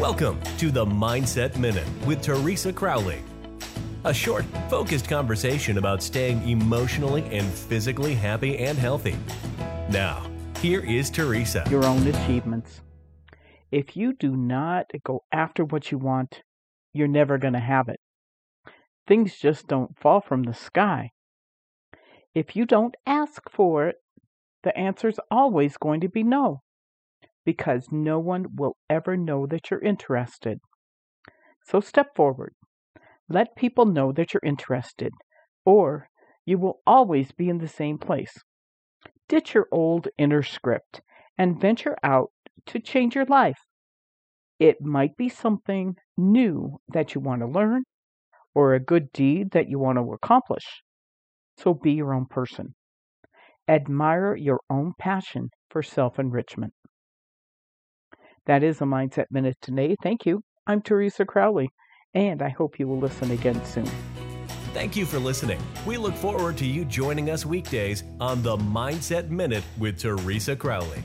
Welcome to the Mindset Minute with Teresa Crowley. A short, focused conversation about staying emotionally and physically happy and healthy. Now, here is Teresa. Your own achievements. If you do not go after what you want, you're never going to have it. Things just don't fall from the sky. If you don't ask for it, the answer's always going to be no, because no one will ever know that you're interested. So step forward. Let people know that you're interested, or you will always be in the same place. Ditch your old inner script and venture out to change your life. It might be something new that you want to learn or a good deed that you want to accomplish. So be your own person. Admire your own passion for self enrichment. That is a Mindset Minute today. Thank you. I'm Teresa Crowley, and I hope you will listen again soon. Thank you for listening. We look forward to you joining us weekdays on the Mindset Minute with Teresa Crowley.